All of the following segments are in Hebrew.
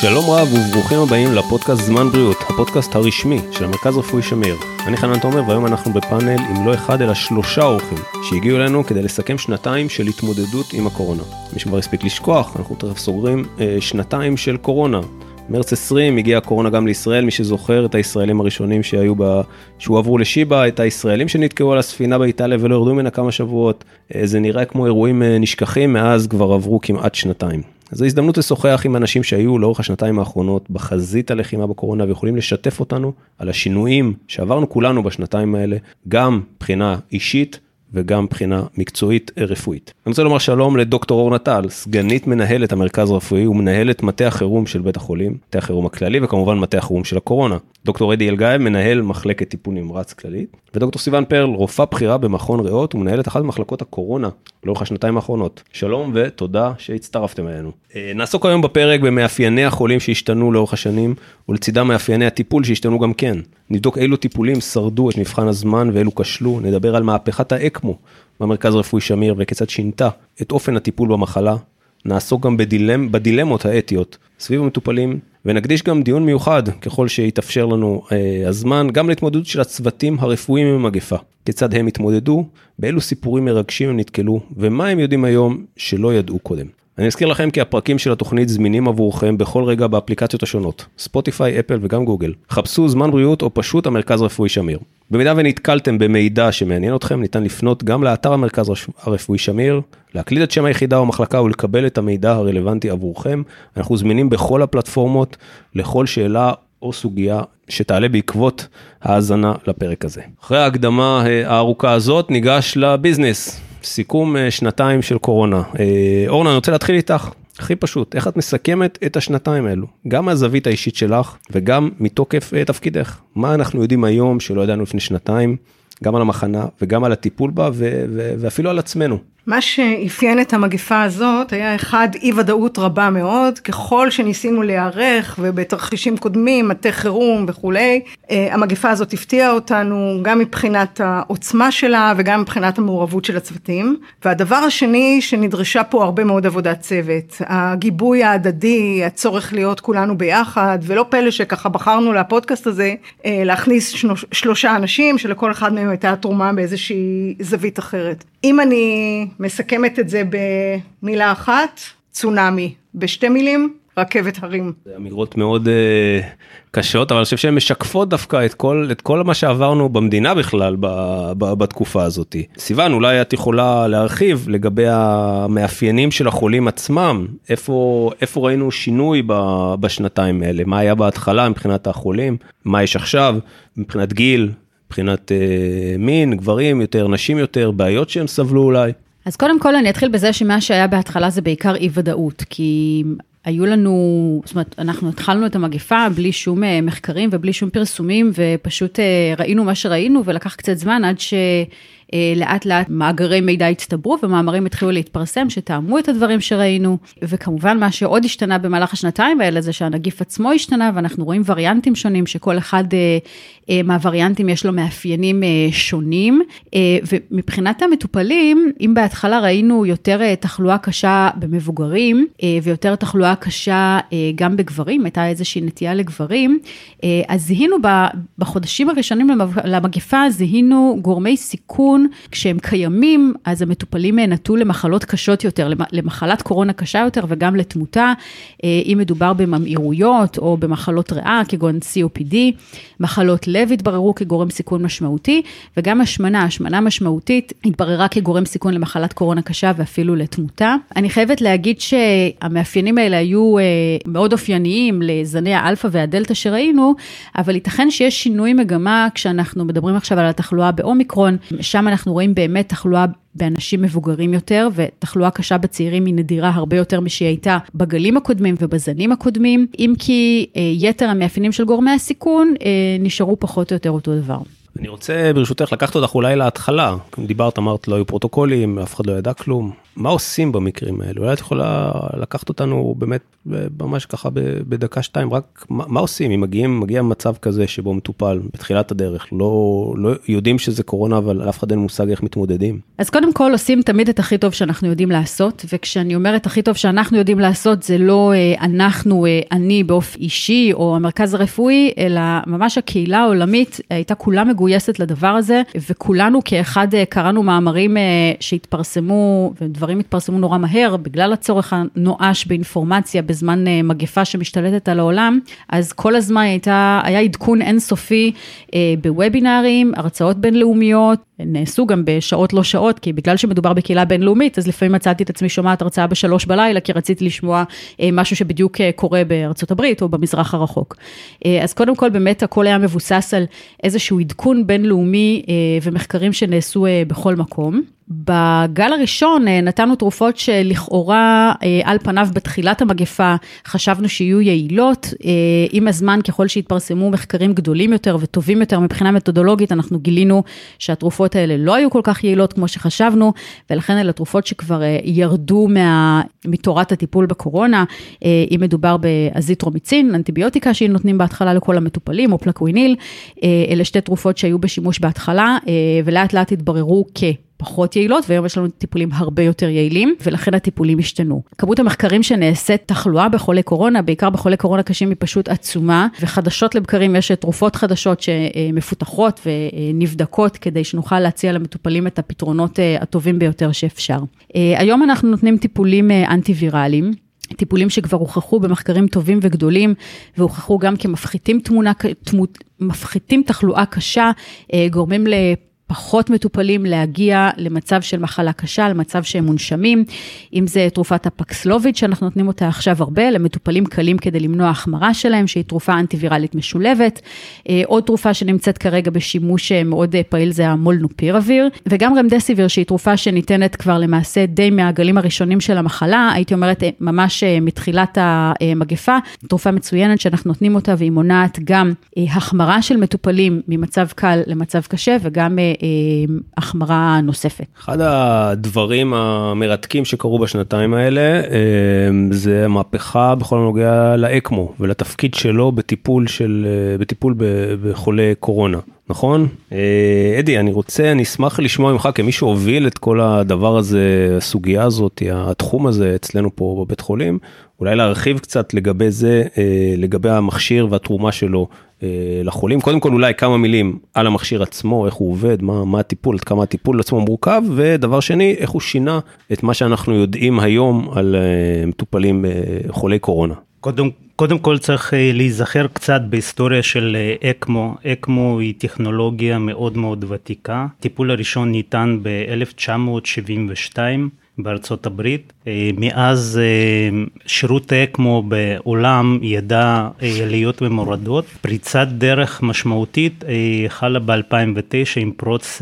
שלום רב וברוכים הבאים לפודקאסט זמן בריאות, הפודקאסט הרשמי של המרכז רפואי שמיר. אני חנן תומר והיום אנחנו בפאנל עם לא אחד אלא שלושה אורחים שהגיעו אלינו כדי לסכם שנתיים של התמודדות עם הקורונה. מי שכבר הספיק לשכוח, אנחנו תכף סוגרים אה, שנתיים של קורונה. מרץ 20 הגיעה הקורונה גם לישראל, מי שזוכר את הישראלים הראשונים שהיו ב... שהועברו לשיבא, את הישראלים שנתקעו על הספינה באיטליה ולא ירדו ממנה כמה שבועות. אה, זה נראה כמו אירועים אה, נשכחים, מאז כבר עברו כמעט שנתיים. זו הזדמנות לשוחח עם אנשים שהיו לאורך השנתיים האחרונות בחזית הלחימה בקורונה ויכולים לשתף אותנו על השינויים שעברנו כולנו בשנתיים האלה, גם מבחינה אישית וגם מבחינה מקצועית רפואית. אני רוצה לומר שלום לדוקטור אור נטל, סגנית מנהלת המרכז הרפואי ומנהלת מטה החירום של בית החולים, מטה החירום הכללי וכמובן מטה החירום של הקורונה. דוקטור אדי אלגייב, מנהל מחלקת טיפול נמרץ כללית, ודוקטור סיון פרל, רופאה בכירה במכון ריאות ומנהלת אחת ממחלקות הקורונה לאורך השנתיים האחרונות. שלום ותודה שהצטרפתם אלינו. אה, נעסוק היום בפרק במאפייני החולים שהשתנו לאורך השנים ולצידם מאפייני הטיפול שהשתנו גם כן. נבדוק אילו טיפולים שרדו את מבחן הזמן ואילו כשלו, נדבר על מהפכת האקמו במרכז הרפואי שמיר וכיצד שינתה את אופן הטיפול במחלה. נעסוק גם בדילמ, בדילמות האתיות סביב המטופלים ונקדיש גם דיון מיוחד ככל שיתאפשר לנו אה, הזמן גם להתמודדות של הצוותים הרפואיים עם המגפה. כיצד הם התמודדו, באילו סיפורים מרגשים הם נתקלו ומה הם יודעים היום שלא ידעו קודם. אני אזכיר לכם כי הפרקים של התוכנית זמינים עבורכם בכל רגע באפליקציות השונות, ספוטיפיי, אפל וגם גוגל. חפשו זמן בריאות או פשוט המרכז הרפואי שמיר. במידה ונתקלתם במידע שמעניין אתכם, ניתן לפנות גם לאתר המרכז הרפואי שמיר, להקליד את שם היחידה או המחלקה ולקבל את המידע הרלוונטי עבורכם. אנחנו זמינים בכל הפלטפורמות לכל שאלה או סוגיה שתעלה בעקבות האזנה לפרק הזה. אחרי ההקדמה אה, הארוכה הזאת ניגש לביזנס. סיכום אה, שנתיים של קורונה. אה, אורנה, אני רוצה להתחיל איתך. הכי פשוט, איך את מסכמת את השנתיים האלו, גם מהזווית האישית שלך וגם מתוקף uh, תפקידך. מה אנחנו יודעים היום שלא ידענו לפני שנתיים, גם על המחנה וגם על הטיפול בה ו- ו- ואפילו על עצמנו. מה שאפיין את המגפה הזאת היה אחד אי ודאות רבה מאוד, ככל שניסינו להיערך ובתרחישים קודמים, מטה חירום וכולי, אה, המגפה הזאת הפתיעה אותנו גם מבחינת העוצמה שלה וגם מבחינת המעורבות של הצוותים. והדבר השני שנדרשה פה הרבה מאוד עבודת צוות, הגיבוי ההדדי, הצורך להיות כולנו ביחד, ולא פלא שככה בחרנו לפודקאסט הזה אה, להכניס שלושה אנשים שלכל אחד מהם הייתה תרומה באיזושהי זווית אחרת. אם אני מסכמת את זה במילה אחת, צונאמי. בשתי מילים, רכבת הרים. זה אמירות מאוד uh, קשות, אבל אני חושב שהן משקפות דווקא את כל, את כל מה שעברנו במדינה בכלל ב, ב, בתקופה הזאת. סיוון, אולי את יכולה להרחיב לגבי המאפיינים של החולים עצמם, איפה, איפה ראינו שינוי ב, בשנתיים האלה, מה היה בהתחלה מבחינת החולים, מה יש עכשיו מבחינת גיל, מבחינת אה, מין, גברים יותר, נשים יותר, בעיות שהם סבלו אולי. אז קודם כל אני אתחיל בזה שמה שהיה בהתחלה זה בעיקר אי ודאות, כי היו לנו, זאת אומרת, אנחנו התחלנו את המגפה בלי שום אה, מחקרים ובלי שום פרסומים, ופשוט אה, ראינו מה שראינו, ולקח קצת זמן עד ש... אה, לאט לאט מאגרי מידע הצטברו ומאמרים התחילו להתפרסם שתאמו את הדברים שראינו. וכמובן מה שעוד השתנה במהלך השנתיים האלה זה שהנגיף עצמו השתנה ואנחנו רואים וריאנטים שונים שכל אחד אה, אה, מהווריאנטים יש לו מאפיינים שונים. ומבחינת המטופלים, אם בהתחלה ראינו יותר תחלואה קשה במבוגרים ויותר תחלואה קשה גם בגברים, הייתה איזושהי נטייה לגברים, אז זיהינו בחודשים הראשונים למגפה, זיהינו גורמי סיכון. סיכון, כשהם קיימים, אז המטופלים נטו למחלות קשות יותר, למחלת קורונה קשה יותר וגם לתמותה, אה, אם מדובר בממאירויות או במחלות ריאה, כגון COPD, מחלות לב התבררו כגורם סיכון משמעותי, וגם השמנה, השמנה משמעותית התבררה כגורם סיכון למחלת קורונה קשה ואפילו לתמותה. אני חייבת להגיד שהמאפיינים האלה היו אה, מאוד אופייניים לזני האלפא והדלתא שראינו, אבל ייתכן שיש שינוי מגמה כשאנחנו מדברים עכשיו על התחלואה באומיקרון, שם אנחנו רואים באמת תחלואה באנשים מבוגרים יותר, ותחלואה קשה בצעירים היא נדירה הרבה יותר משהיא הייתה בגלים הקודמים ובזנים הקודמים, אם כי אה, יתר המאפיינים של גורמי הסיכון אה, נשארו פחות או יותר אותו דבר. אני רוצה ברשותך לקחת אותך אולי להתחלה, דיברת אמרת לא היו פרוטוקולים, אף אחד לא ידע כלום, מה עושים במקרים האלו? אולי את יכולה לקחת אותנו באמת ממש ככה בדקה שתיים, רק מה, מה עושים אם מגיעים, מגיע מצב כזה שבו מטופל בתחילת הדרך, לא, לא יודעים שזה קורונה, אבל לאף אחד אין מושג איך מתמודדים. אז קודם כל עושים תמיד את הכי טוב שאנחנו יודעים לעשות, וכשאני אומרת הכי טוב שאנחנו יודעים לעשות, זה לא אה, אנחנו, אה, אני באופן אישי או המרכז הרפואי, אלא ממש הקהילה העולמית הייתה כולה מגויסת לדבר הזה, וכולנו כאחד אה, קראנו מאמרים אה, שהתפרסמו, ודברים התפרסמו נורא מהר, בגלל הצורך הנואש באינפורמציה בזמן אה, מגפה שמשתלטת על העולם, אז כל הזמן הייתה, היה עדכון אינסופי בוובינארים, הרצאות בינלאומיות, נעשו גם בשעות לא שעות, כי בגלל שמדובר בקהילה בינלאומית, אז לפעמים מצאתי את עצמי שומעת הרצאה בשלוש בלילה, כי רציתי לשמוע משהו שבדיוק קורה בארצות הברית או במזרח הרחוק. אז קודם כל באמת הכל היה מבוסס על איזשהו עדכון בינלאומי ומחקרים שנעשו בכל מקום. בגל הראשון אה, נתנו תרופות שלכאורה אה, על פניו בתחילת המגפה חשבנו שיהיו יעילות, אה, עם הזמן ככל שהתפרסמו מחקרים גדולים יותר וטובים יותר מבחינה מתודולוגית, אנחנו גילינו שהתרופות האלה לא היו כל כך יעילות כמו שחשבנו, ולכן אלה תרופות שכבר ירדו מה, מתורת הטיפול בקורונה, אם מדובר באזיטרומיצין, אנטיביוטיקה שנותנים בהתחלה לכל המטופלים, או פלקוויניל, אלה שתי תרופות שהיו בשימוש בהתחלה, ולאט לאט התבררו כ... פחות יעילות, והיום יש לנו טיפולים הרבה יותר יעילים, ולכן הטיפולים השתנו. כמות המחקרים שנעשית תחלואה בחולי קורונה, בעיקר בחולי קורונה קשים, היא פשוט עצומה, וחדשות לבקרים יש תרופות חדשות שמפותחות ונבדקות כדי שנוכל להציע למטופלים את הפתרונות אה, הטובים ביותר שאפשר. אה, היום אנחנו נותנים טיפולים אה, אנטיווירליים. טיפולים שכבר הוכחו במחקרים טובים וגדולים, והוכחו גם כמפחיתים תמונה, תמות, מפחיתים תחלואה קשה, גורמים פחות מטופלים להגיע למצב של מחלה קשה, למצב שהם מונשמים, אם זה תרופת הפקסלוביד שאנחנו נותנים אותה עכשיו הרבה, למטופלים קלים כדי למנוע החמרה שלהם, שהיא תרופה אנטיווירלית משולבת. אה, עוד תרופה שנמצאת כרגע בשימוש אה, מאוד אה, פעיל זה המולנופירביר, וגם רמדסיביר שהיא תרופה שניתנת כבר למעשה די מהגלים הראשונים של המחלה, הייתי אומרת ממש מתחילת המגפה, תרופה מצוינת שאנחנו נותנים אותה והיא מונעת גם החמרה של מטופלים ממצב קל למצב קשה וגם החמרה נוספת. אחד הדברים המרתקים שקרו בשנתיים האלה אה, זה המהפכה בכל הנוגע לאקמו ולתפקיד שלו בטיפול של אה, בטיפול בחולי קורונה. נכון? אדי, אני רוצה, אני אשמח לשמוע ממך כמי שהוביל את כל הדבר הזה, הסוגיה הזאת, התחום הזה אצלנו פה בבית חולים, אולי להרחיב קצת לגבי זה, לגבי המכשיר והתרומה שלו אה, לחולים. קודם כל אולי כמה מילים על המכשיר עצמו, איך הוא עובד, מה, מה הטיפול, עד כמה הטיפול עצמו מורכב, ודבר שני, איך הוא שינה את מה שאנחנו יודעים היום על uh, מטופלים חולי קורונה. קודם, קודם כל צריך להיזכר קצת בהיסטוריה של אקמו. אקמו היא טכנולוגיה מאוד מאוד ותיקה. הטיפול הראשון ניתן ב-1972. בארצות הברית. אה, מאז אה, שירות אקמו בעולם ידע אה, עליות ומורדות. פריצת דרך משמעותית חלה ב-2009 עם פרוץ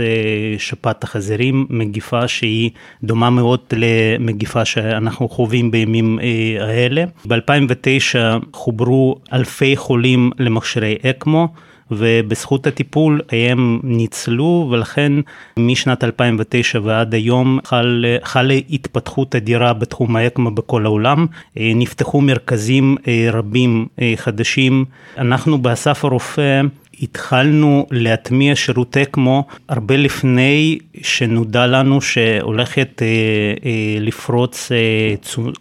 שפעת החזירים, מגיפה שהיא דומה מאוד למגיפה שאנחנו חווים בימים האלה. ב-2009 חוברו אלפי חולים למכשירי אקמו. ובזכות הטיפול הם ניצלו ולכן משנת 2009 ועד היום חל, חלה התפתחות אדירה בתחום האקמו בכל העולם, נפתחו מרכזים רבים חדשים, אנחנו באסף הרופא התחלנו להטמיע שירות אקמו הרבה לפני שנודע לנו שהולכת אה, אה, לפרוץ אה,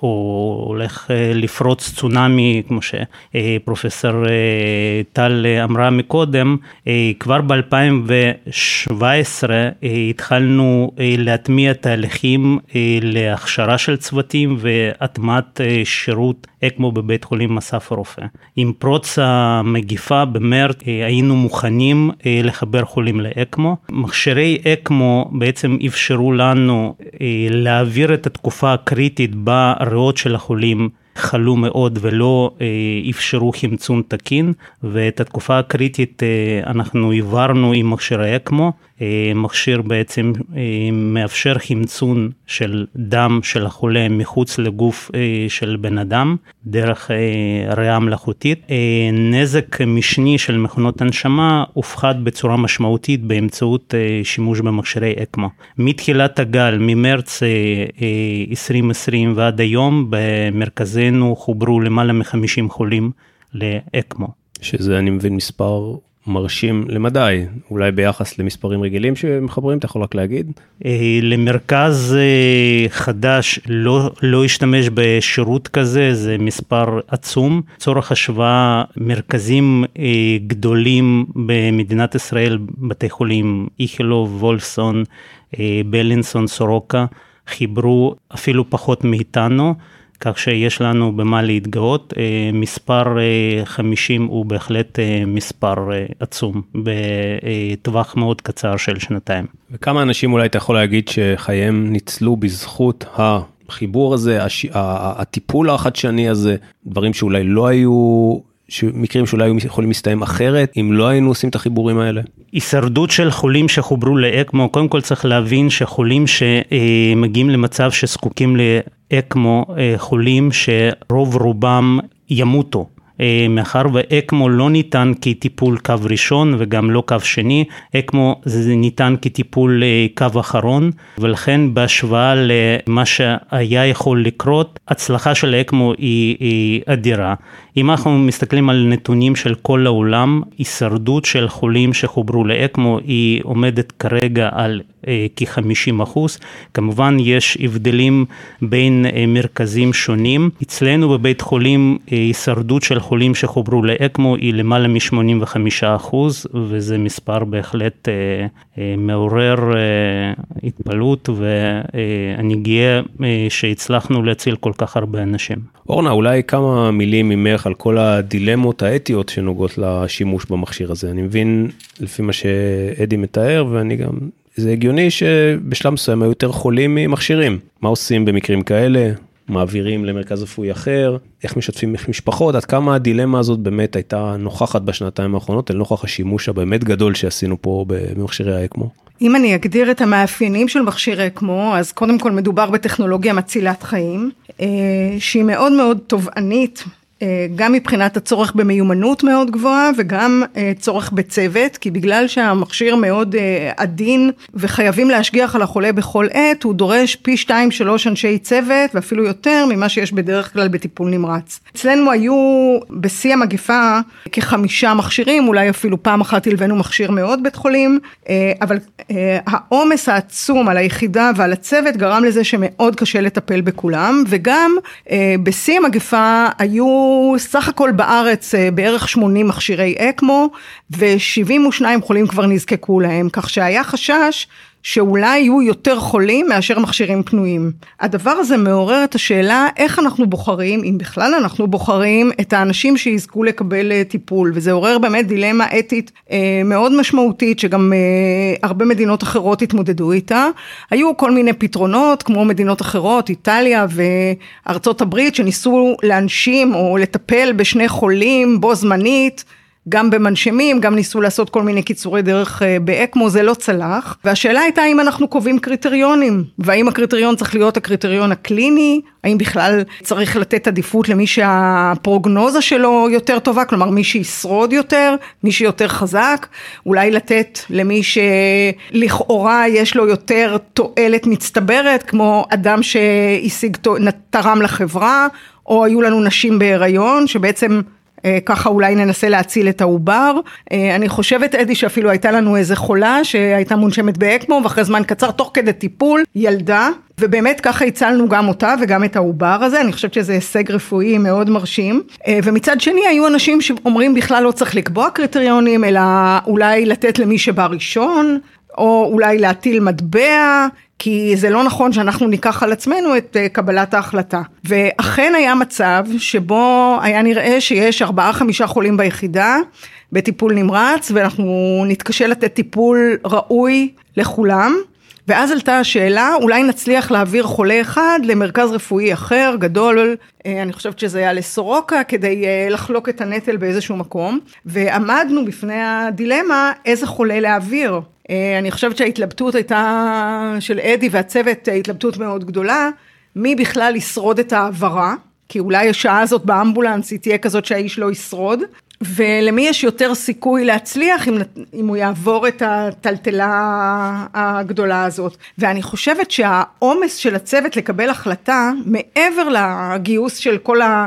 או הולך אה, לפרוץ צונאמי כמו שפרופסור אה, טל אמרה מקודם, אה, כבר ב-2017 אה, התחלנו אה, להטמיע תהליכים אה, להכשרה של צוותים והטמעת אה, שירות אקמו בבית חולים אסף הרופא. עם פרוץ המגיפה במרץ אה, היינו היינו מוכנים אה, לחבר חולים לאקמו. מכשירי אקמו בעצם אפשרו לנו אה, להעביר את התקופה הקריטית בריאות של החולים חלו מאוד ולא אפשרו חמצון תקין, ואת התקופה הקריטית אנחנו העברנו עם מכשיר אקמו. אה, מכשיר בעצם אה, מאפשר חמצון של דם של החולה מחוץ לגוף אה, של בן אדם דרך ריאה מלאכותית. נזק משני של מכונות הנשמה הופחת בצורה משמעותית באמצעות שימוש במכשירי אקמו. מתחילת הגל, ממרץ 2020 ועד היום, במרכזנו חוברו למעלה מ-50 חולים לאקמו. שזה אני מבין מספר מרשים למדי, אולי ביחס למספרים רגילים שמחברים, אתה יכול רק להגיד? אה, למרכז אה, חדש לא, לא השתמש בשירות כזה, זה מספר עצום. צורך השוואה, מרכזים אה, גדולים במדינת ישראל, בתי חולים איכילוב, וולפסון, בלינסון, סורוקה, חיברו אפילו פחות מאיתנו. כך שיש לנו במה להתגאות. אה, מספר 50 אה, הוא בהחלט אה, מספר עצום בטווח מאוד קצר של שנתיים. וכמה אנשים אולי אתה יכול להגיד שחייהם ניצלו בזכות החיבור הזה, הטיפול החדשני הזה, דברים שאולי לא היו מקרים שאולי היו יכולים להסתיים אחרת אם לא היינו עושים את החיבורים האלה? הישרדות של חולים שחוברו לאקמו, קודם כל צריך להבין שחולים שמגיעים למצב שזקוקים לאקמו, אה, חולים שרוב רובם ימותו. אה, מאחר ואקמו לא ניתן כטיפול קו ראשון וגם לא קו שני, אקמו זה ניתן כטיפול אה, קו אחרון ולכן בהשוואה למה שהיה יכול לקרות, הצלחה של אקמו היא, היא אדירה. אם אנחנו מסתכלים על נתונים של כל העולם, הישרדות של חולים שחוברו לאקמו היא עומדת כרגע על אה, כ-50 אחוז. כמובן יש הבדלים בין מרכזים שונים. אצלנו בבית חולים הישרדות של חולים שחוברו לאקמו היא למעלה מ-85 אחוז, וזה מספר בהחלט מעורר התפעלות, ואני גאה שהצלחנו להציל כל כך הרבה אנשים. אורנה, אולי כמה מילים ממך על כל הדילמות האתיות שנוגעות לשימוש במכשיר הזה. אני מבין לפי מה שאדי מתאר, ואני גם זה הגיוני שבשלב מסוים היו יותר חולים ממכשירים. מה עושים במקרים כאלה? מעבירים למרכז רפואי אחר, איך משתפים משפחות, עד כמה הדילמה הזאת באמת הייתה נוכחת בשנתיים האחרונות, אל נוכח השימוש הבאמת גדול שעשינו פה במכשירי האקמו. אם אני אגדיר את המאפיינים של מכשיר אקמו, אז קודם כל מדובר בטכנולוגיה מצילת חיים, אה, שהיא מאוד מאוד תובענית גם מבחינת הצורך במיומנות מאוד גבוהה וגם אה, צורך בצוות, כי בגלל שהמכשיר מאוד אה, עדין וחייבים להשגיח על החולה בכל עת, הוא דורש פי שתיים שלוש אנשי צוות ואפילו יותר ממה שיש בדרך כלל בטיפול נמרץ. אצלנו היו בשיא המגפה כחמישה מכשירים, אולי אפילו פעם אחת הלווינו מכשיר מאוד בית חולים, אבל העומס העצום על היחידה ועל הצוות גרם לזה שמאוד קשה לטפל בכולם, וגם בשיא המגפה היו סך הכל בארץ אה, בערך 80 מכשירי אקמו ו-72 חולים כבר נזקקו להם, כך שהיה חשש שאולי יהיו יותר חולים מאשר מכשירים פנויים. הדבר הזה מעורר את השאלה איך אנחנו בוחרים, אם בכלל אנחנו בוחרים, את האנשים שיזכו לקבל אה, טיפול, וזה עורר באמת דילמה אתית אה, מאוד משמעותית, שגם אה, הרבה מדינות אחרות התמודדו איתה. היו כל מיני פתרונות, כמו מדינות אחרות, איטליה וארצות הברית, שניסו להנשים או לטפל בשני חולים בו זמנית. גם במנשמים, גם ניסו לעשות כל מיני קיצורי דרך אה, באקמו, זה לא צלח. והשאלה הייתה האם אנחנו קובעים קריטריונים, והאם הקריטריון צריך להיות הקריטריון הקליני, האם בכלל צריך לתת עדיפות למי שהפרוגנוזה שלו יותר טובה, כלומר מי שישרוד יותר, מי שיותר חזק, אולי לתת למי שלכאורה יש לו יותר תועלת מצטברת, כמו אדם שהשיג, תרם לחברה, או היו לנו נשים בהיריון שבעצם ככה אולי ננסה להציל את העובר. אה, אני חושבת, אדי, שאפילו הייתה לנו איזה חולה שהייתה מונשמת באקמו, ואחרי זמן קצר, תוך כדי טיפול, ילדה, ובאמת ככה הצלנו גם אותה וגם את העובר הזה, אני חושבת שזה הישג רפואי מאוד מרשים. אה, ומצד שני, היו אנשים שאומרים בכלל לא צריך לקבוע קריטריונים, אלא אולי לתת למי שבא ראשון, או אולי להטיל מטבע, כי זה לא נכון שאנחנו ניקח על עצמנו את אה, קבלת ההחלטה. ואכן היה מצב שבו היה נראה שיש ארבעה חמישה חולים ביחידה בטיפול נמרץ ואנחנו נתקשה לתת טיפול ראוי לכולם. ואז עלתה השאלה, אולי נצליח להעביר חולה אחד למרכז רפואי אחר, גדול, אה, אני חושבת שזה היה לסורוקה, כדי אה, לחלוק את הנטל באיזשהו מקום, ועמדנו בפני הדילמה איזה חולה להעביר. אה, אני חושבת שההתלבטות הייתה של אדי והצוות התלבטות מאוד גדולה, מי בכלל ישרוד את ההעברה, כי אולי השעה הזאת באמבולנס היא תהיה כזאת שהאיש לא ישרוד, ולמי יש יותר סיכוי להצליח אם, אם הוא יעבור את הטלטלה הגדולה הזאת. ואני חושבת שהעומס של הצוות לקבל החלטה, מעבר לגיוס של כל ה...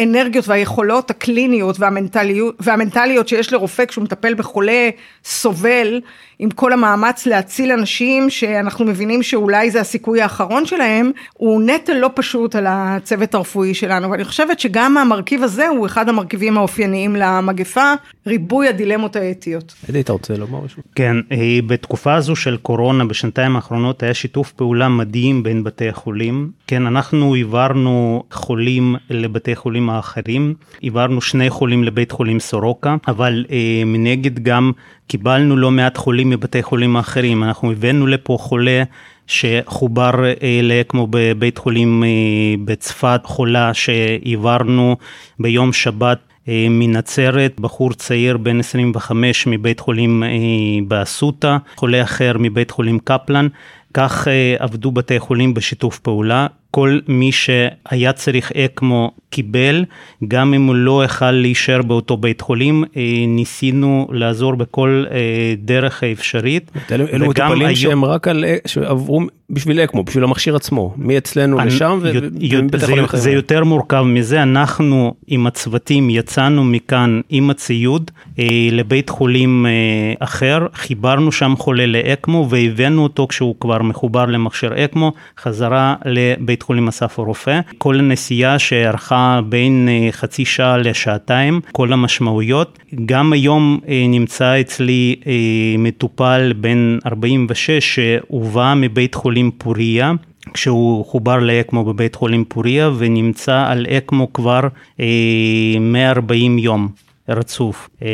האנרגיות והיכולות הקליניות והמנטליות, והמנטליות שיש לרופא כשהוא מטפל בחולה סובל, עם כל המאמץ להציל אנשים שאנחנו מבינים שאולי זה הסיכוי האחרון שלהם, הוא נטל לא פשוט על הצוות הרפואי שלנו, ואני חושבת שגם המרכיב הזה הוא אחד המרכיבים האופייניים למגפה, ריבוי הדילמות האתיות. אדי, אתה רוצה לומר משהו? כן, אה, בתקופה הזו של קורונה, בשנתיים האחרונות, היה שיתוף פעולה מדהים בין בתי החולים. כן, אנחנו העברנו חולים לבתי חולים האחרים, העברנו שני חולים לבית חולים סורוקה, אבל אה, מנגד גם קיבלנו לא מעט חולים מבתי חולים אחרים, אנחנו הבאנו לפה חולה שחובר אה, לאקמו בבית חולים אה, בצפת, חולה שהעברנו ביום שבת אה, מנצרת, בחור צעיר בן 25 מבית חולים באסותא, חולה אחר מבית חולים קפלן, כך עבדו בתי חולים בשיתוף פעולה. כל מי שהיה צריך אקמו קיבל, גם אם הוא לא יכל להישאר באותו בית חולים, אה, ניסינו לעזור בכל אה, דרך האפשרית. אלו, אלו מטופלים היום... שהם רק על, שעברו בשביל אקמו, בשביל המכשיר עצמו, מאצלנו אני, לשם ובתי חולים אחרים. זה יותר מורכב מזה, אנחנו עם הצוותים יצאנו מכאן עם הציוד אה, לבית חולים אחר, חיברנו שם חולה לאקמו והבאנו אותו כשהוא כבר מחובר למכשיר אקמו, חזרה לבית בית חולים אסף הרופא. כל הנסיעה שארכה בין אה, חצי שעה לשעתיים, כל המשמעויות. גם היום אה, נמצא אצלי אה, מטופל בן 46 שהובא מבית חולים פוריה. כשהוא חובר לאקמו בבית חולים פוריה ונמצא על אקמו כבר אה, 140 יום רצוף. אה,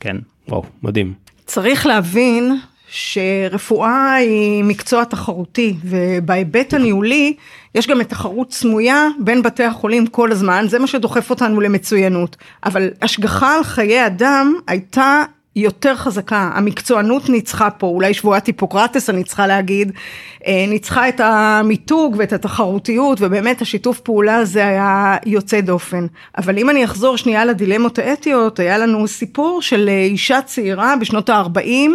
כן. וואו, מדהים. צריך להבין שרפואה היא מקצוע תחרותי, ובהיבט הניהולי יש גם את תחרות סמויה בין בתי החולים כל הזמן, זה מה שדוחף אותנו למצוינות. אבל השגחה על חיי אדם הייתה יותר חזקה, המקצוענות ניצחה פה, אולי שבועת היפוקרטס אני צריכה להגיד, אה, ניצחה את המיתוג ואת התחרותיות ובאמת השיתוף פעולה הזה היה יוצא דופן. אבל אם אני אחזור שנייה לדילמות האתיות, היה לנו סיפור של אישה צעירה בשנות ה-40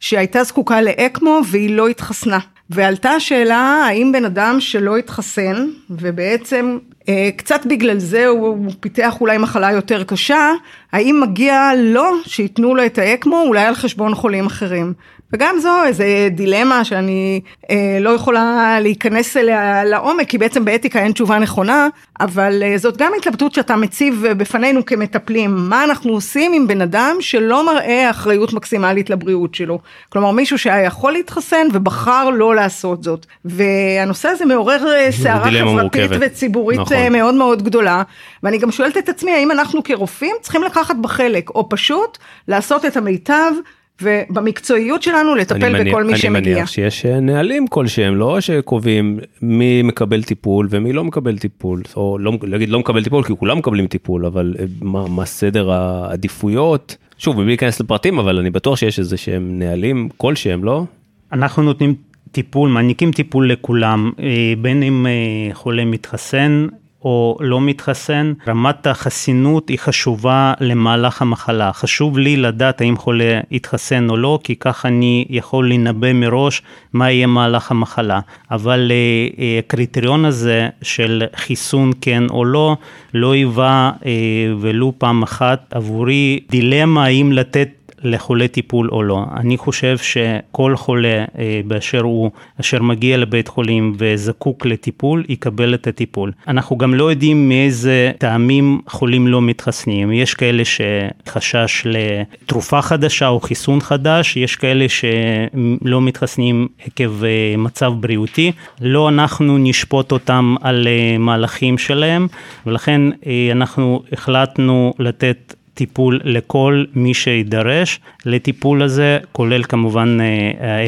שהייתה זקוקה לאקמו והיא לא התחסנה. ועלתה השאלה האם בן אדם שלא התחסן ובעצם אה, קצת בגלל זה הוא, הוא פיתח אולי מחלה יותר קשה, האם מגיע לו שייתנו לו את האקמו אולי על חשבון חולים אחרים. וגם זו איזה דילמה שאני אה, לא יכולה להיכנס אליה לעומק, כי בעצם באתיקה אין תשובה נכונה, אבל אה, זאת גם התלבטות שאתה מציב בפנינו כמטפלים, מה אנחנו עושים עם בן אדם שלא מראה אחריות מקסימלית לבריאות שלו. כלומר מישהו שהיה יכול להתחסן ובחר לא לעשות זאת. והנושא הזה מעורר אה, סערה חברתית מורכבת. וציבורית נכון. אה, מאוד מאוד גדולה, ואני גם שואלת את עצמי האם אנחנו כרופאים צריכים לקחת בחלק, או פשוט לעשות את המיטב. ובמקצועיות שלנו לטפל מניח, בכל מי אני שמגיע. אני מניח שיש אה, נהלים כלשהם, לא שקובעים מי מקבל טיפול ומי לא מקבל טיפול, או לא להגיד לא מקבל טיפול כי כולם מקבלים טיפול, אבל אה, מה, מה סדר העדיפויות, שוב, מבלי להיכנס לפרטים, אבל אני בטוח שיש איזה שהם נהלים כלשהם, לא? אנחנו נותנים טיפול, מעניקים טיפול לכולם, אה, בין אם חולה מתחסן, או לא מתחסן, רמת החסינות היא חשובה למהלך המחלה. חשוב לי לדעת האם חולה יתחסן או לא, כי כך אני יכול לנבא מראש מה יהיה מהלך המחלה. אבל uh, הקריטריון הזה של חיסון כן או לא, לא היווה uh, ולו פעם אחת עבורי דילמה האם לתת לחולה טיפול או לא. אני חושב שכל חולה אה, באשר הוא, אשר מגיע לבית חולים וזקוק לטיפול, יקבל את הטיפול. אנחנו גם לא יודעים מאיזה טעמים חולים לא מתחסנים. יש כאלה שחשש לתרופה חדשה או חיסון חדש, יש כאלה שלא מתחסנים עקב אה, מצב בריאותי. לא אנחנו נשפוט אותם על אה, מהלכים שלהם, ולכן אנחנו החלטנו לתת טיפול לכל מי שידרש לטיפול הזה, כולל כמובן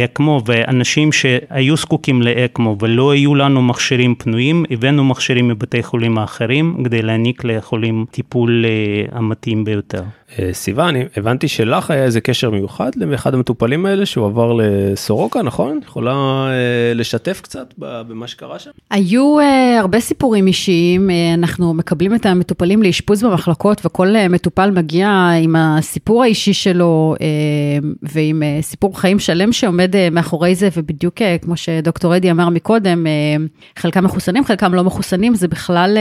אקמו, ואנשים שהיו זקוקים לאקמו ולא היו לנו מכשירים פנויים, הבאנו מכשירים מבתי חולים האחרים כדי להעניק לחולים טיפול המתאים ביותר. סיוון, אני הבנתי שלך היה איזה קשר מיוחד לאחד המטופלים האלה שהוא עבר לסורוקה, נכון? יכולה לשתף קצת במה שקרה שם? היו הרבה סיפורים אישיים, אנחנו מקבלים את המטופלים לאשפוז במחלקות וכל מטופל מגיע עם הסיפור האישי שלו ועם סיפור חיים שלם שעומד מאחורי זה, ובדיוק כמו שדוקטור אדי אמר מקודם, חלקם מחוסנים, חלקם לא מחוסנים, זה בכלל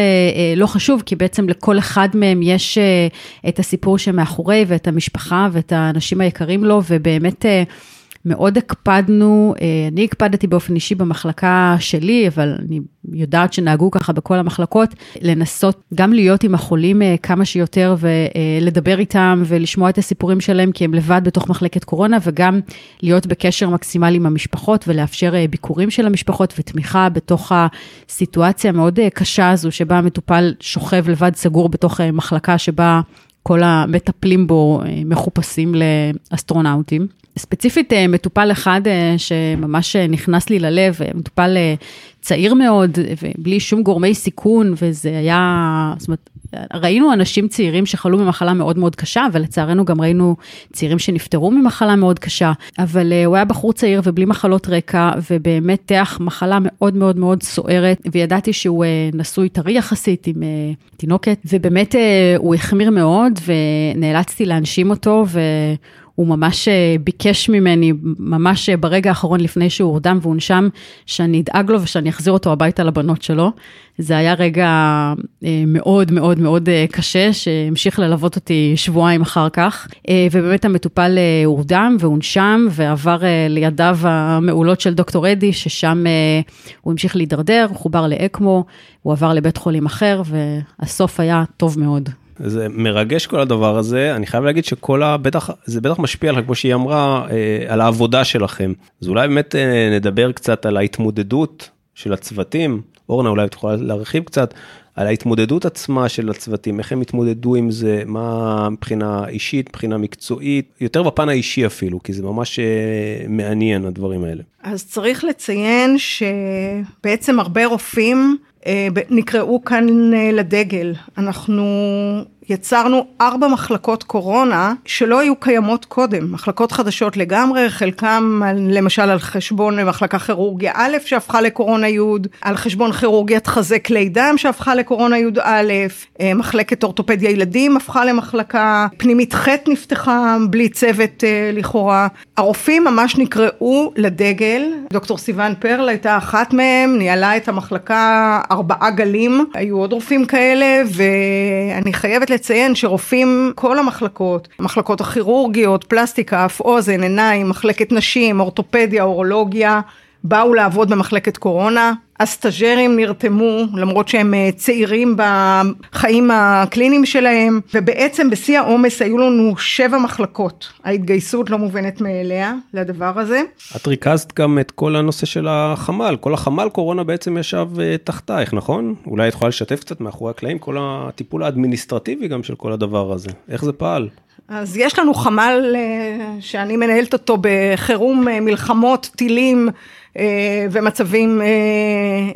לא חשוב, כי בעצם לכל אחד מהם יש את הסיפור שמאחורי ואת המשפחה ואת האנשים היקרים לו, ובאמת מאוד הקפדנו, אני הקפדתי באופן אישי במחלקה שלי, אבל אני יודעת שנהגו ככה בכל המחלקות, לנסות גם להיות עם החולים כמה שיותר ולדבר איתם ולשמוע את הסיפורים שלהם, כי הם לבד בתוך מחלקת קורונה, וגם להיות בקשר מקסימלי עם המשפחות ולאפשר ביקורים של המשפחות ותמיכה בתוך הסיטואציה המאוד קשה הזו, שבה המטופל שוכב לבד סגור בתוך מחלקה שבה כל המטפלים בו מחופשים לאסטרונאוטים. ספציפית מטופל אחד שממש נכנס לי ללב, מטופל צעיר מאוד ובלי שום גורמי סיכון וזה היה, זאת אומרת, ראינו אנשים צעירים שחלו במחלה מאוד מאוד קשה ולצערנו גם ראינו צעירים שנפטרו ממחלה מאוד קשה, אבל הוא היה בחור צעיר ובלי מחלות רקע ובאמת תח מחלה מאוד מאוד מאוד סוערת וידעתי שהוא נשוי טרי יחסית עם תינוקת. ובאמת הוא החמיר מאוד ונאלצתי להנשים אותו ו... הוא ממש ביקש ממני, ממש ברגע האחרון לפני שהוא הורדם והונשם, שאני אדאג לו ושאני אחזיר אותו הביתה לבנות שלו. זה היה רגע מאוד מאוד מאוד קשה, שהמשיך ללוות אותי שבועיים אחר כך, ובאמת המטופל הורדם והונשם, ועבר לידיו המעולות של דוקטור אדי, ששם הוא המשיך להידרדר, חובר לאקמו, הוא עבר לבית חולים אחר, והסוף היה טוב מאוד. זה מרגש כל הדבר הזה, אני חייב להגיד שכל ה... בטח, זה בטח משפיע עליך, כמו שהיא אמרה, על העבודה שלכם. אז אולי באמת נדבר קצת על ההתמודדות של הצוותים. אורנה, אולי את יכולה להרחיב קצת על ההתמודדות עצמה של הצוותים, איך הם התמודדו עם זה, מה מבחינה אישית, מבחינה מקצועית, יותר בפן האישי אפילו, כי זה ממש מעניין הדברים האלה. אז צריך לציין שבעצם הרבה רופאים נקראו כאן לדגל. אנחנו יצרנו ארבע מחלקות קורונה שלא היו קיימות קודם, מחלקות חדשות לגמרי, חלקם למשל על חשבון מחלקה כירורגיה א' שהפכה לקורונה י', על חשבון כירורגיית חזה כלי דם שהפכה לקורונה י"א, מחלקת אורתופדיה ילדים הפכה למחלקה, פנימית ח' נפתחה בלי צוות לכאורה. הרופאים ממש נקראו לדגל, דוקטור סיוון פרל הייתה אחת מהם, ניהלה את המחלקה ארבעה גלים, היו עוד רופאים כאלה ואני חייבת לציין שרופאים, כל המחלקות, המחלקות הכירורגיות, פלסטיקה, אף אוזן, עיניים, מחלקת נשים, אורתופדיה, אורולוגיה, באו לעבוד במחלקת קורונה. הסטאג'רים נרתמו, למרות שהם צעירים בחיים הקליניים שלהם, ובעצם בשיא העומס היו לנו שבע מחלקות. ההתגייסות לא מובנת מאליה לדבר הזה. את ריכזת גם את כל הנושא של החמ"ל, כל החמ"ל קורונה בעצם ישב תחתייך, נכון? אולי את יכולה לשתף קצת מאחורי הקלעים, כל הטיפול האדמיניסטרטיבי גם של כל הדבר הזה, איך זה פעל? אז יש לנו חמ"ל שאני מנהלת אותו בחירום מלחמות, טילים ומצבים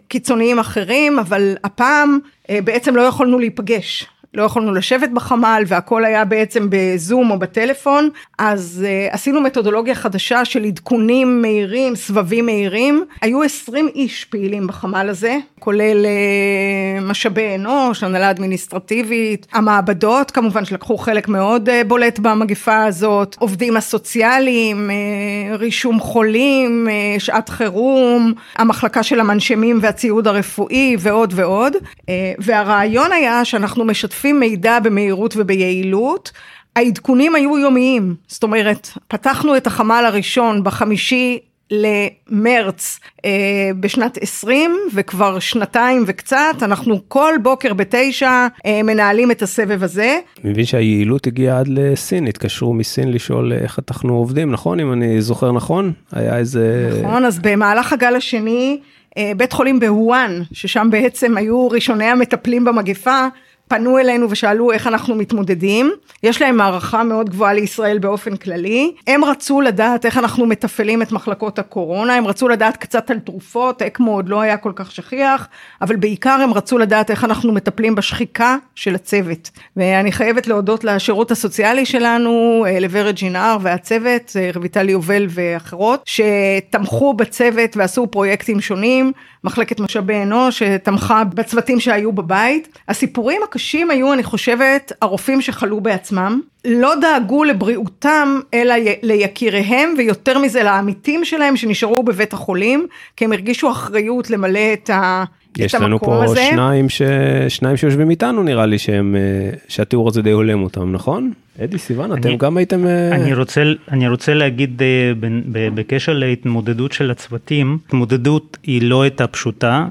קיצוניים אחרים, אבל הפעם בעצם לא יכולנו להיפגש. לא יכולנו לשבת בחמ"ל והכל היה בעצם בזום או בטלפון, אז uh, עשינו מתודולוגיה חדשה של עדכונים מהירים, סבבים מהירים. היו 20 איש פעילים בחמ"ל הזה, כולל uh, משאבי אנוש, הנהלה אדמיניסטרטיבית, המעבדות כמובן שלקחו חלק מאוד uh, בולט במגפה הזאת, עובדים הסוציאליים, uh, רישום חולים, uh, שעת חירום, המחלקה של המנשמים והציוד הרפואי ועוד ועוד, uh, והרעיון היה שאנחנו משתפים מידע במהירות וביעילות. העדכונים היו יומיים, זאת אומרת, פתחנו את החמ"ל הראשון בחמישי למרץ אה, בשנת 20 וכבר שנתיים וקצת, אנחנו כל בוקר בתשע אה, מנהלים את הסבב הזה. אני מבין שהיעילות הגיעה עד לסין, התקשרו מסין לשאול איך אנחנו עובדים, נכון? אם אני זוכר נכון? היה איזה... נכון, אז במהלך הגל השני, אה, בית חולים בהואן, ששם בעצם היו ראשוני המטפלים במגפה, פנו אלינו ושאלו איך אנחנו מתמודדים. יש להם הערכה מאוד גבוהה לישראל באופן כללי. הם רצו לדעת איך אנחנו מתפעלים את מחלקות הקורונה, הם רצו לדעת קצת על תרופות, אקמו עוד לא היה כל כך שכיח, אבל בעיקר הם רצו לדעת איך אנחנו מטפלים בשחיקה של הצוות. ואני חייבת להודות לשירות הסוציאלי שלנו, אה, לוורד ג'ינר והצוות, אה, רויטל יובל ואחרות, שתמכו בצוות ועשו פרויקטים שונים. מחלקת משאבי אנוש שתמכה בצוותים שהיו בבית. הסיפורים הקשים היו, אני חושבת, הרופאים שחלו בעצמם. לא דאגו לבריאותם, אלא ליקיריהם, ויותר מזה לעמיתים שלהם שנשארו בבית החולים, כי הם הרגישו אחריות למלא את ה... יש לנו פה הזה. שניים, ש... שניים שיושבים איתנו נראה לי שהם, אה, שהתיאור הזה די הולם אותם, נכון? אדי סיוון, אתם גם הייתם... אה, אני רוצה, אני רוצה להגיד אה, בקשר להתמודדות של הצוותים, התמודדות היא לא הייתה פשוטה.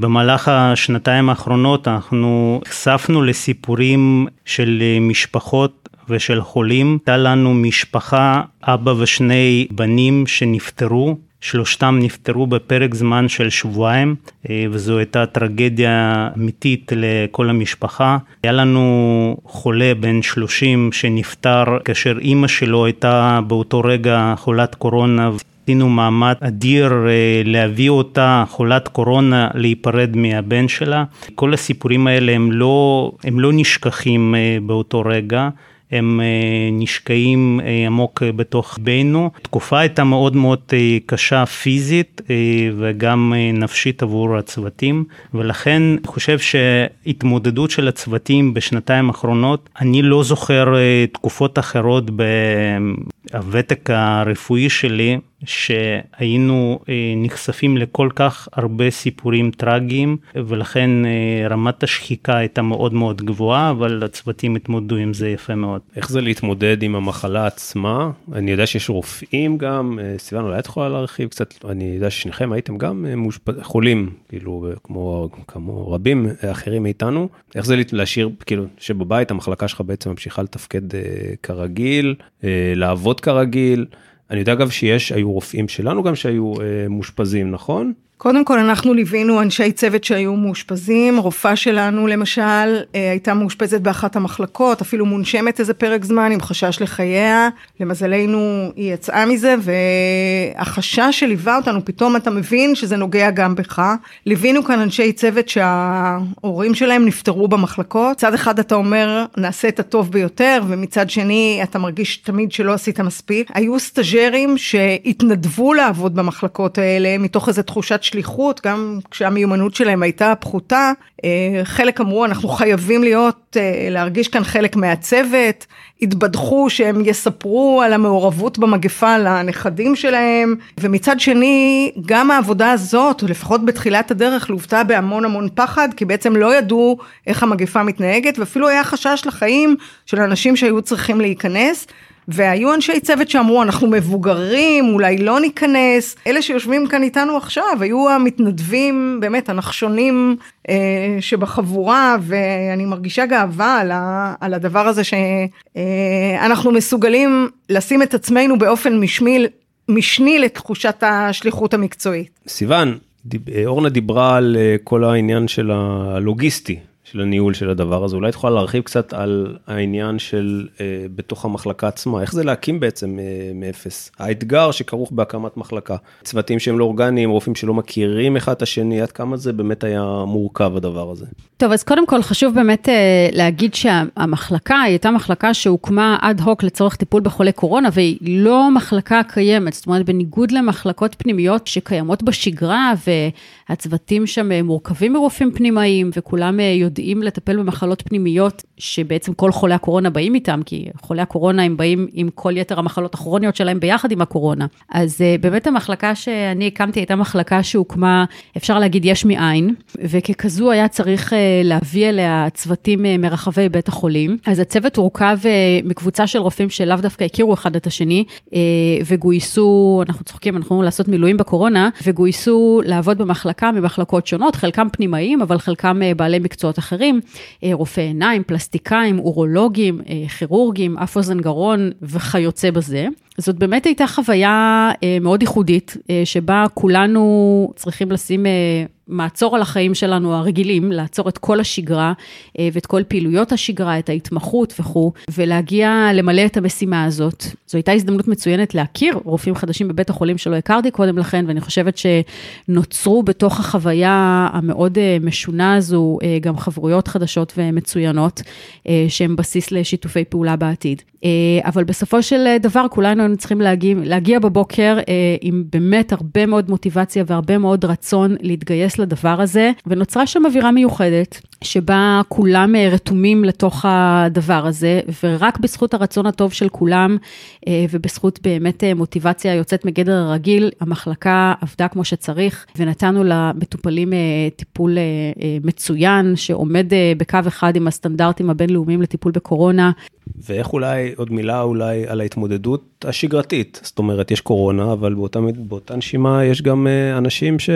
במהלך השנתיים האחרונות אנחנו נחשפנו לסיפורים של משפחות ושל חולים. הייתה לנו משפחה, אבא ושני בנים שנפטרו. שלושתם נפטרו בפרק זמן של שבועיים, אה, וזו הייתה טרגדיה אמיתית לכל המשפחה. היה לנו חולה בן 30 שנפטר כאשר אימא שלו הייתה באותו רגע חולת קורונה. עשינו מאמץ אדיר אה, להביא אותה חולת קורונה להיפרד מהבן שלה. כל הסיפורים האלה הם לא, הם לא נשכחים אה, באותו רגע. הם אה, נשקעים אה, עמוק בתוך בינו. התקופה הייתה מאוד מאוד אה, קשה פיזית וגם נפשית עבור הצוותים, ולכן אני חושב שהתמודדות של הצוותים בשנתיים האחרונות, אני לא זוכר תקופות אחרות בוותק הרפואי שלי. שהיינו אה, נחשפים לכל כך הרבה סיפורים טרגיים ולכן אה, רמת השחיקה הייתה מאוד מאוד גבוהה אבל הצוותים התמודדו עם זה יפה מאוד. איך זה להתמודד עם המחלה עצמה? אני יודע שיש רופאים גם, אה, סיוון אולי את יכולה להרחיב קצת, אני יודע ששניכם הייתם גם מאושפ... חולים כאילו כמו, כמו רבים אחרים מאיתנו, איך זה להשאיר כאילו שבבית המחלקה שלך בעצם ממשיכה לתפקד כרגיל, לעבוד כרגיל. אני יודע אגב שיש, היו רופאים שלנו גם שהיו אה, מאושפזים, נכון? קודם כל אנחנו ליווינו אנשי צוות שהיו מאושפזים, רופאה שלנו למשל אה, הייתה מאושפזת באחת המחלקות, אפילו מונשמת איזה פרק זמן עם חשש לחייה, למזלנו היא יצאה מזה והחשש שליווה אותנו, פתאום אתה מבין שזה נוגע גם בך. ליווינו כאן אנשי צוות שההורים שלהם נפטרו במחלקות, מצד אחד אתה אומר נעשה את הטוב ביותר ומצד שני אתה מרגיש תמיד שלא עשית מספיק. היו סטאג'רים שהתנדבו לעבוד במחלקות האלה מתוך איזו תחושת שליחות, גם כשהמיומנות שלהם הייתה פחותה, אה, חלק אמרו אנחנו חייבים להיות, אה, להרגיש כאן חלק מהצוות, התבדחו שהם יספרו על המעורבות במגפה לנכדים שלהם, ומצד שני גם העבודה הזאת, לפחות בתחילת הדרך, לוותה בהמון המון פחד, כי בעצם לא ידעו איך המגפה מתנהגת, ואפילו היה חשש לחיים של אנשים שהיו צריכים להיכנס. והיו אנשי צוות שאמרו, אנחנו מבוגרים, אולי לא ניכנס. אלה שיושבים כאן איתנו עכשיו, היו המתנדבים, באמת, הנחשונים אה, שבחבורה, ואני מרגישה גאווה על, ה, על הדבר הזה שאנחנו אה, מסוגלים לשים את עצמנו באופן משמי, משני לתחושת השליחות המקצועית. סיוון, דיב, אורנה דיברה על אה, כל העניין של הלוגיסטי. של הניהול של הדבר הזה, אולי את יכולה להרחיב קצת על העניין של אה, בתוך המחלקה עצמה, איך זה להקים בעצם אה, מאפס, האתגר שכרוך בהקמת מחלקה, צוותים שהם לא אורגניים, רופאים שלא מכירים אחד את השני, עד כמה זה באמת היה מורכב הדבר הזה. טוב, אז קודם כל חשוב באמת אה, להגיד שהמחלקה היא הייתה מחלקה שהוקמה אד הוק לצורך טיפול בחולי קורונה, והיא לא מחלקה קיימת, זאת אומרת בניגוד למחלקות פנימיות שקיימות בשגרה, והצוותים שם אה, מורכבים מרופאים פנימיים, וכולם אה, יודעים יודעים לטפל במחלות פנימיות, שבעצם כל חולי הקורונה באים איתם, כי חולי הקורונה הם באים עם כל יתר המחלות הכרוניות שלהם ביחד עם הקורונה. אז uh, באמת המחלקה שאני הקמתי הייתה מחלקה שהוקמה, אפשר להגיד יש מאין, וככזו היה צריך uh, להביא אליה צוותים uh, מרחבי בית החולים. אז הצוות הורכב מקבוצה של רופאים שלאו דווקא הכירו אחד את השני, וגויסו, אנחנו צוחקים, אנחנו יכולים לעשות מילואים בקורונה, וגויסו לעבוד במחלקה ממחלקות שונות, חלקם פנימאים, אבל חלקם בעלי מקצועות אחרים, אה, רופאי עיניים, פלסטיקאים, אורולוגים, אה, כירורגים, אף אוזן גרון וכיוצא בזה. זאת באמת הייתה חוויה אה, מאוד ייחודית, שבה כולנו צריכים לשים מעצור על החיים שלנו הרגילים, לעצור את כל השגרה אה, ואת כל פעילויות השגרה, את ההתמחות וכו', ולהגיע למלא את המשימה הזאת. זו הייתה הזדמנות מצוינת להכיר רופאים חדשים בבית החולים שלא הכרתי קודם לכן, ואני חושבת שנוצרו בתוך החוויה המאוד אה, משונה הזו גם חברויות חדשות ומצוינות, שהן בסיס לשיתופי פעולה בעתיד. אבל בסופו של דבר כולנו היינו צריכים להגיע, להגיע בבוקר עם באמת הרבה מאוד מוטיבציה והרבה מאוד רצון להתגייס לדבר הזה, ונוצרה שם אווירה מיוחדת, שבה כולם אה, רתומים לתוך הדבר הזה, ורק בזכות הרצון הטוב של כולם, אה, ובזכות באמת אה, מוטיבציה יוצאת מגדר הרגיל, המחלקה עבדה כמו שצריך, ונתנו למטופלים טיפול מצוין, שעומד בקו אחד עם הסטנדרטים הבינלאומיים לטיפול בקורונה. ואיך אולי, עוד מילה אולי על ההתמודדות השגרתית, זאת אומרת, יש קורונה, אבל באותה, באותה נשימה יש גם אנשים ש...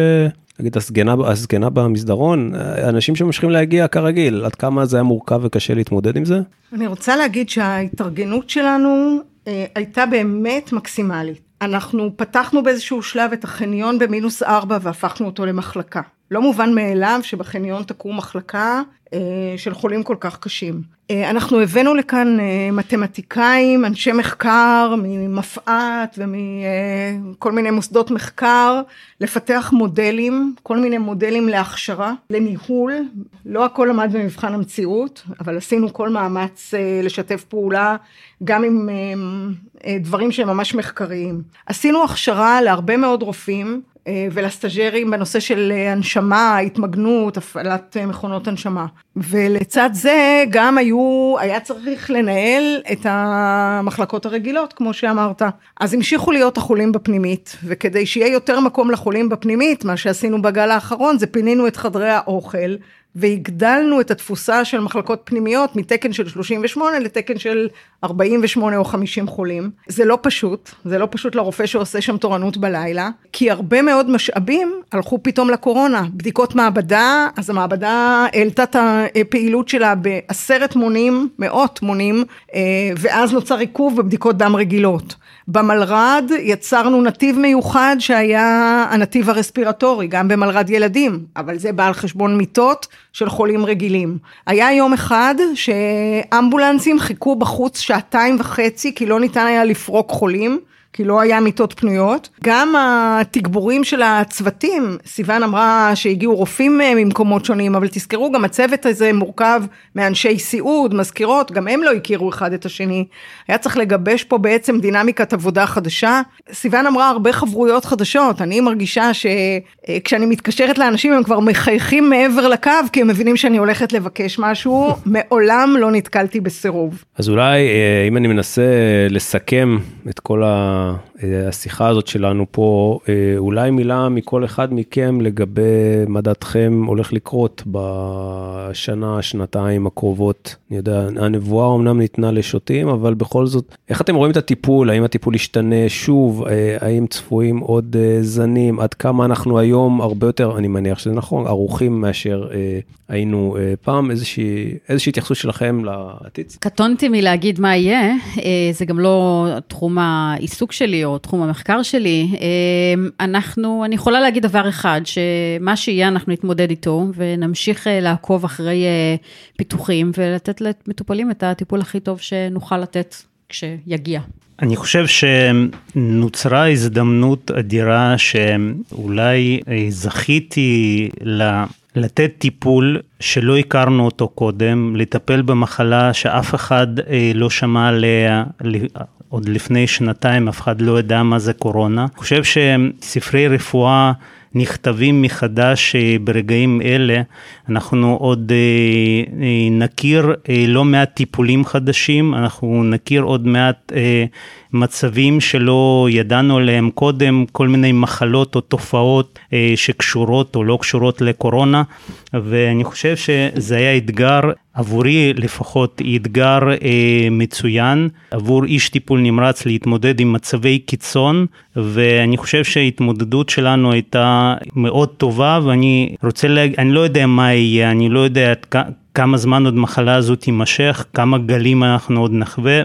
נגיד הזקנה, הזקנה במסדרון, אנשים שממשיכים להגיע כרגיל, עד כמה זה היה מורכב וקשה להתמודד עם זה? אני רוצה להגיד שההתארגנות שלנו אה, הייתה באמת מקסימלית. אנחנו פתחנו באיזשהו שלב את החניון במינוס ארבע והפכנו אותו למחלקה. לא מובן מאליו שבחניון תקום מחלקה אה, של חולים כל כך קשים. אה, אנחנו הבאנו לכאן אה, מתמטיקאים, אנשי מחקר ממפא"ת ומכל מיני מוסדות מחקר, לפתח מודלים, כל מיני מודלים להכשרה, לניהול. לא הכל עמד במבחן המציאות, אבל עשינו כל מאמץ לשתף פעולה גם עם דברים שהם ממש מחקריים. עשינו הכשרה להרבה מאוד רופאים אה, ולסטאג'רים בנושא של אה, הנשמה, התמגנות, הפעלת אה, מכונות הנשמה. ולצד זה גם היו, היה צריך לנהל את המחלקות הרגילות, כמו שאמרת. אז המשיכו להיות החולים בפנימית, וכדי שיהיה יותר מקום לחולים בפנימית, מה שעשינו בגל האחרון, זה פינינו את חדרי האוכל. והגדלנו את התפוסה של מחלקות פנימיות מתקן של 38 לתקן של 48 או 50 חולים. זה לא פשוט, זה לא פשוט לרופא שעושה שם תורנות בלילה, כי הרבה מאוד משאבים הלכו פתאום לקורונה. בדיקות מעבדה, אז המעבדה העלתה את הפעילות שלה בעשרת מונים, מאות מונים, אה, ואז נוצר עיכוב בבדיקות דם רגילות. במלר"ד יצרנו נתיב מיוחד שהיה הנתיב הרספירטורי, גם במלר"ד ילדים, אבל זה בא על חשבון מיטות של חולים רגילים. היה יום אחד שאמבולנסים חיכו בחוץ שעתיים וחצי כי לא ניתן היה לפרוק חולים. כי לא היה מיטות פנויות. גם התגבורים של הצוותים, סיוון אמרה שהגיעו רופאים אה, ממקומות שונים, אבל תזכרו, גם הצוות הזה מורכב מאנשי סיעוד, מזכירות, גם הם לא הכירו אחד את השני. היה צריך לגבש פה בעצם דינמיקת עבודה חדשה. סיוון אמרה הרבה חברויות חדשות, אני מרגישה שכשאני אה, מתקשרת לאנשים הם כבר מחייכים מעבר לקו, כי הם מבינים שאני הולכת לבקש משהו, מעולם לא נתקלתי בסירוב. אז אולי, אה, אם אני מנסה לסכם את כל ה... השיחה הזאת שלנו פה, אה, אולי מילה מכל אחד מכם לגבי מה דעתכם הולך לקרות בשנה, שנתיים הקרובות. אני יודע, הנבואה אמנם ניתנה לשוטים, אבל בכל זאת, איך אתם רואים את הטיפול? האם הטיפול ישתנה שוב? אה, האם צפויים עוד אה, זנים? עד כמה אנחנו היום הרבה יותר, אני מניח שזה נכון, ערוכים מאשר היינו פעם? איזושהי, התייחסות שלכם לעתיד? קטונתי מלהגיד מה יהיה, זה גם לא תחום העיסוק שלי או תחום המחקר שלי, אמ, אנחנו, אני יכולה להגיד דבר אחד, שמה שיהיה אנחנו נתמודד איתו ונמשיך אה, לעקוב אחרי אה, פיתוחים ולתת למטופלים את הטיפול הכי טוב שנוכל לתת כשיגיע. אני חושב שנוצרה הזדמנות אדירה שאולי אה, זכיתי לה. לתת טיפול שלא הכרנו אותו קודם, לטפל במחלה שאף אחד לא שמע עליה עוד לפני שנתיים אף אחד לא ידע מה זה קורונה. אני חושב שספרי רפואה נכתבים מחדש אה, ברגעים אלה, אנחנו עוד אה, אה, נכיר לא מעט טיפולים חדשים, אנחנו נכיר עוד מעט מצבים שלא ידענו עליהם קודם, כל מיני מחלות או תופעות שקשורות או לא קשורות לקורונה, ואני חושב שזה היה אתגר עבורי לפחות אתגר אה, מצוין. עבור איש טיפול נמרץ להתמודד עם מצבי קיצון ואני חושב שההתמודדות שלנו הייתה מאוד טובה ואני רוצה להגיד, אני לא יודע מה יהיה, אני לא יודע כמה זמן עוד מחלה הזאת תימשך, כמה גלים אנחנו עוד נחווה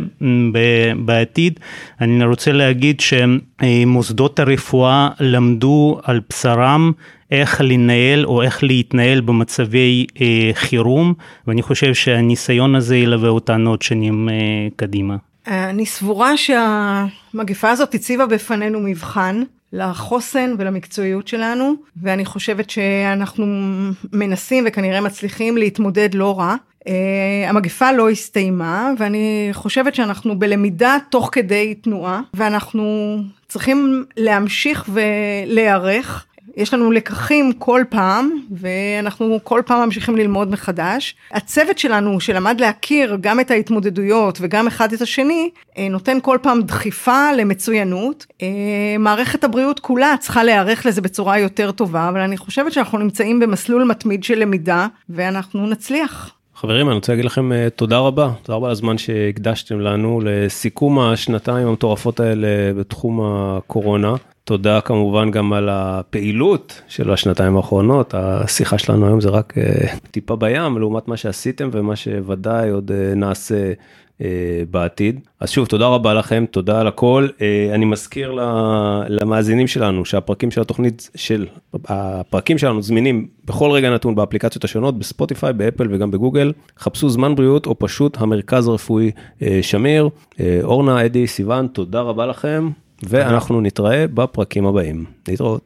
בעתיד. אני רוצה להגיד שמוסדות הרפואה למדו על בשרם איך לנהל או איך להתנהל במצבי אה, חירום, ואני חושב שהניסיון הזה ילווה אותנו עוד שנים אה, קדימה. אני סבורה שהמגפה הזאת הציבה בפנינו מבחן לחוסן ולמקצועיות שלנו, ואני חושבת שאנחנו מנסים וכנראה מצליחים להתמודד לא רע. Uh, המגפה לא הסתיימה, ואני חושבת שאנחנו בלמידה תוך כדי תנועה, ואנחנו צריכים להמשיך ולהיערך. יש לנו לקחים כל פעם, ואנחנו כל פעם ממשיכים ללמוד מחדש. הצוות שלנו, שלמד להכיר גם את ההתמודדויות וגם אחד את השני, אה, נותן כל פעם דחיפה למצוינות. אה, מערכת הבריאות כולה צריכה להיערך לזה בצורה יותר טובה, אבל אני חושבת שאנחנו נמצאים במסלול מתמיד של למידה, ואנחנו נצליח. חברים, אני רוצה להגיד לכם uh, תודה רבה, תודה רבה על הזמן שהקדשתם לנו לסיכום השנתיים המטורפות האלה בתחום הקורונה. תודה כמובן גם על הפעילות של השנתיים האחרונות, השיחה שלנו היום זה רק uh, טיפה בים לעומת מה שעשיתם ומה שוודאי עוד uh, נעשה בעתיד. אז שוב, תודה רבה לכם, תודה על הכל. Uh, אני מזכיר למאזינים שלנו שהפרקים של התוכנית של, הפרקים שלנו זמינים בכל רגע נתון באפליקציות השונות, בספוטיפיי, באפל וגם בגוגל. חפשו זמן בריאות או פשוט המרכז הרפואי uh, שמיר. אורנה, אדי, סיוון, תודה רבה לכם. ואנחנו נתראה בפרקים הבאים. להתראות.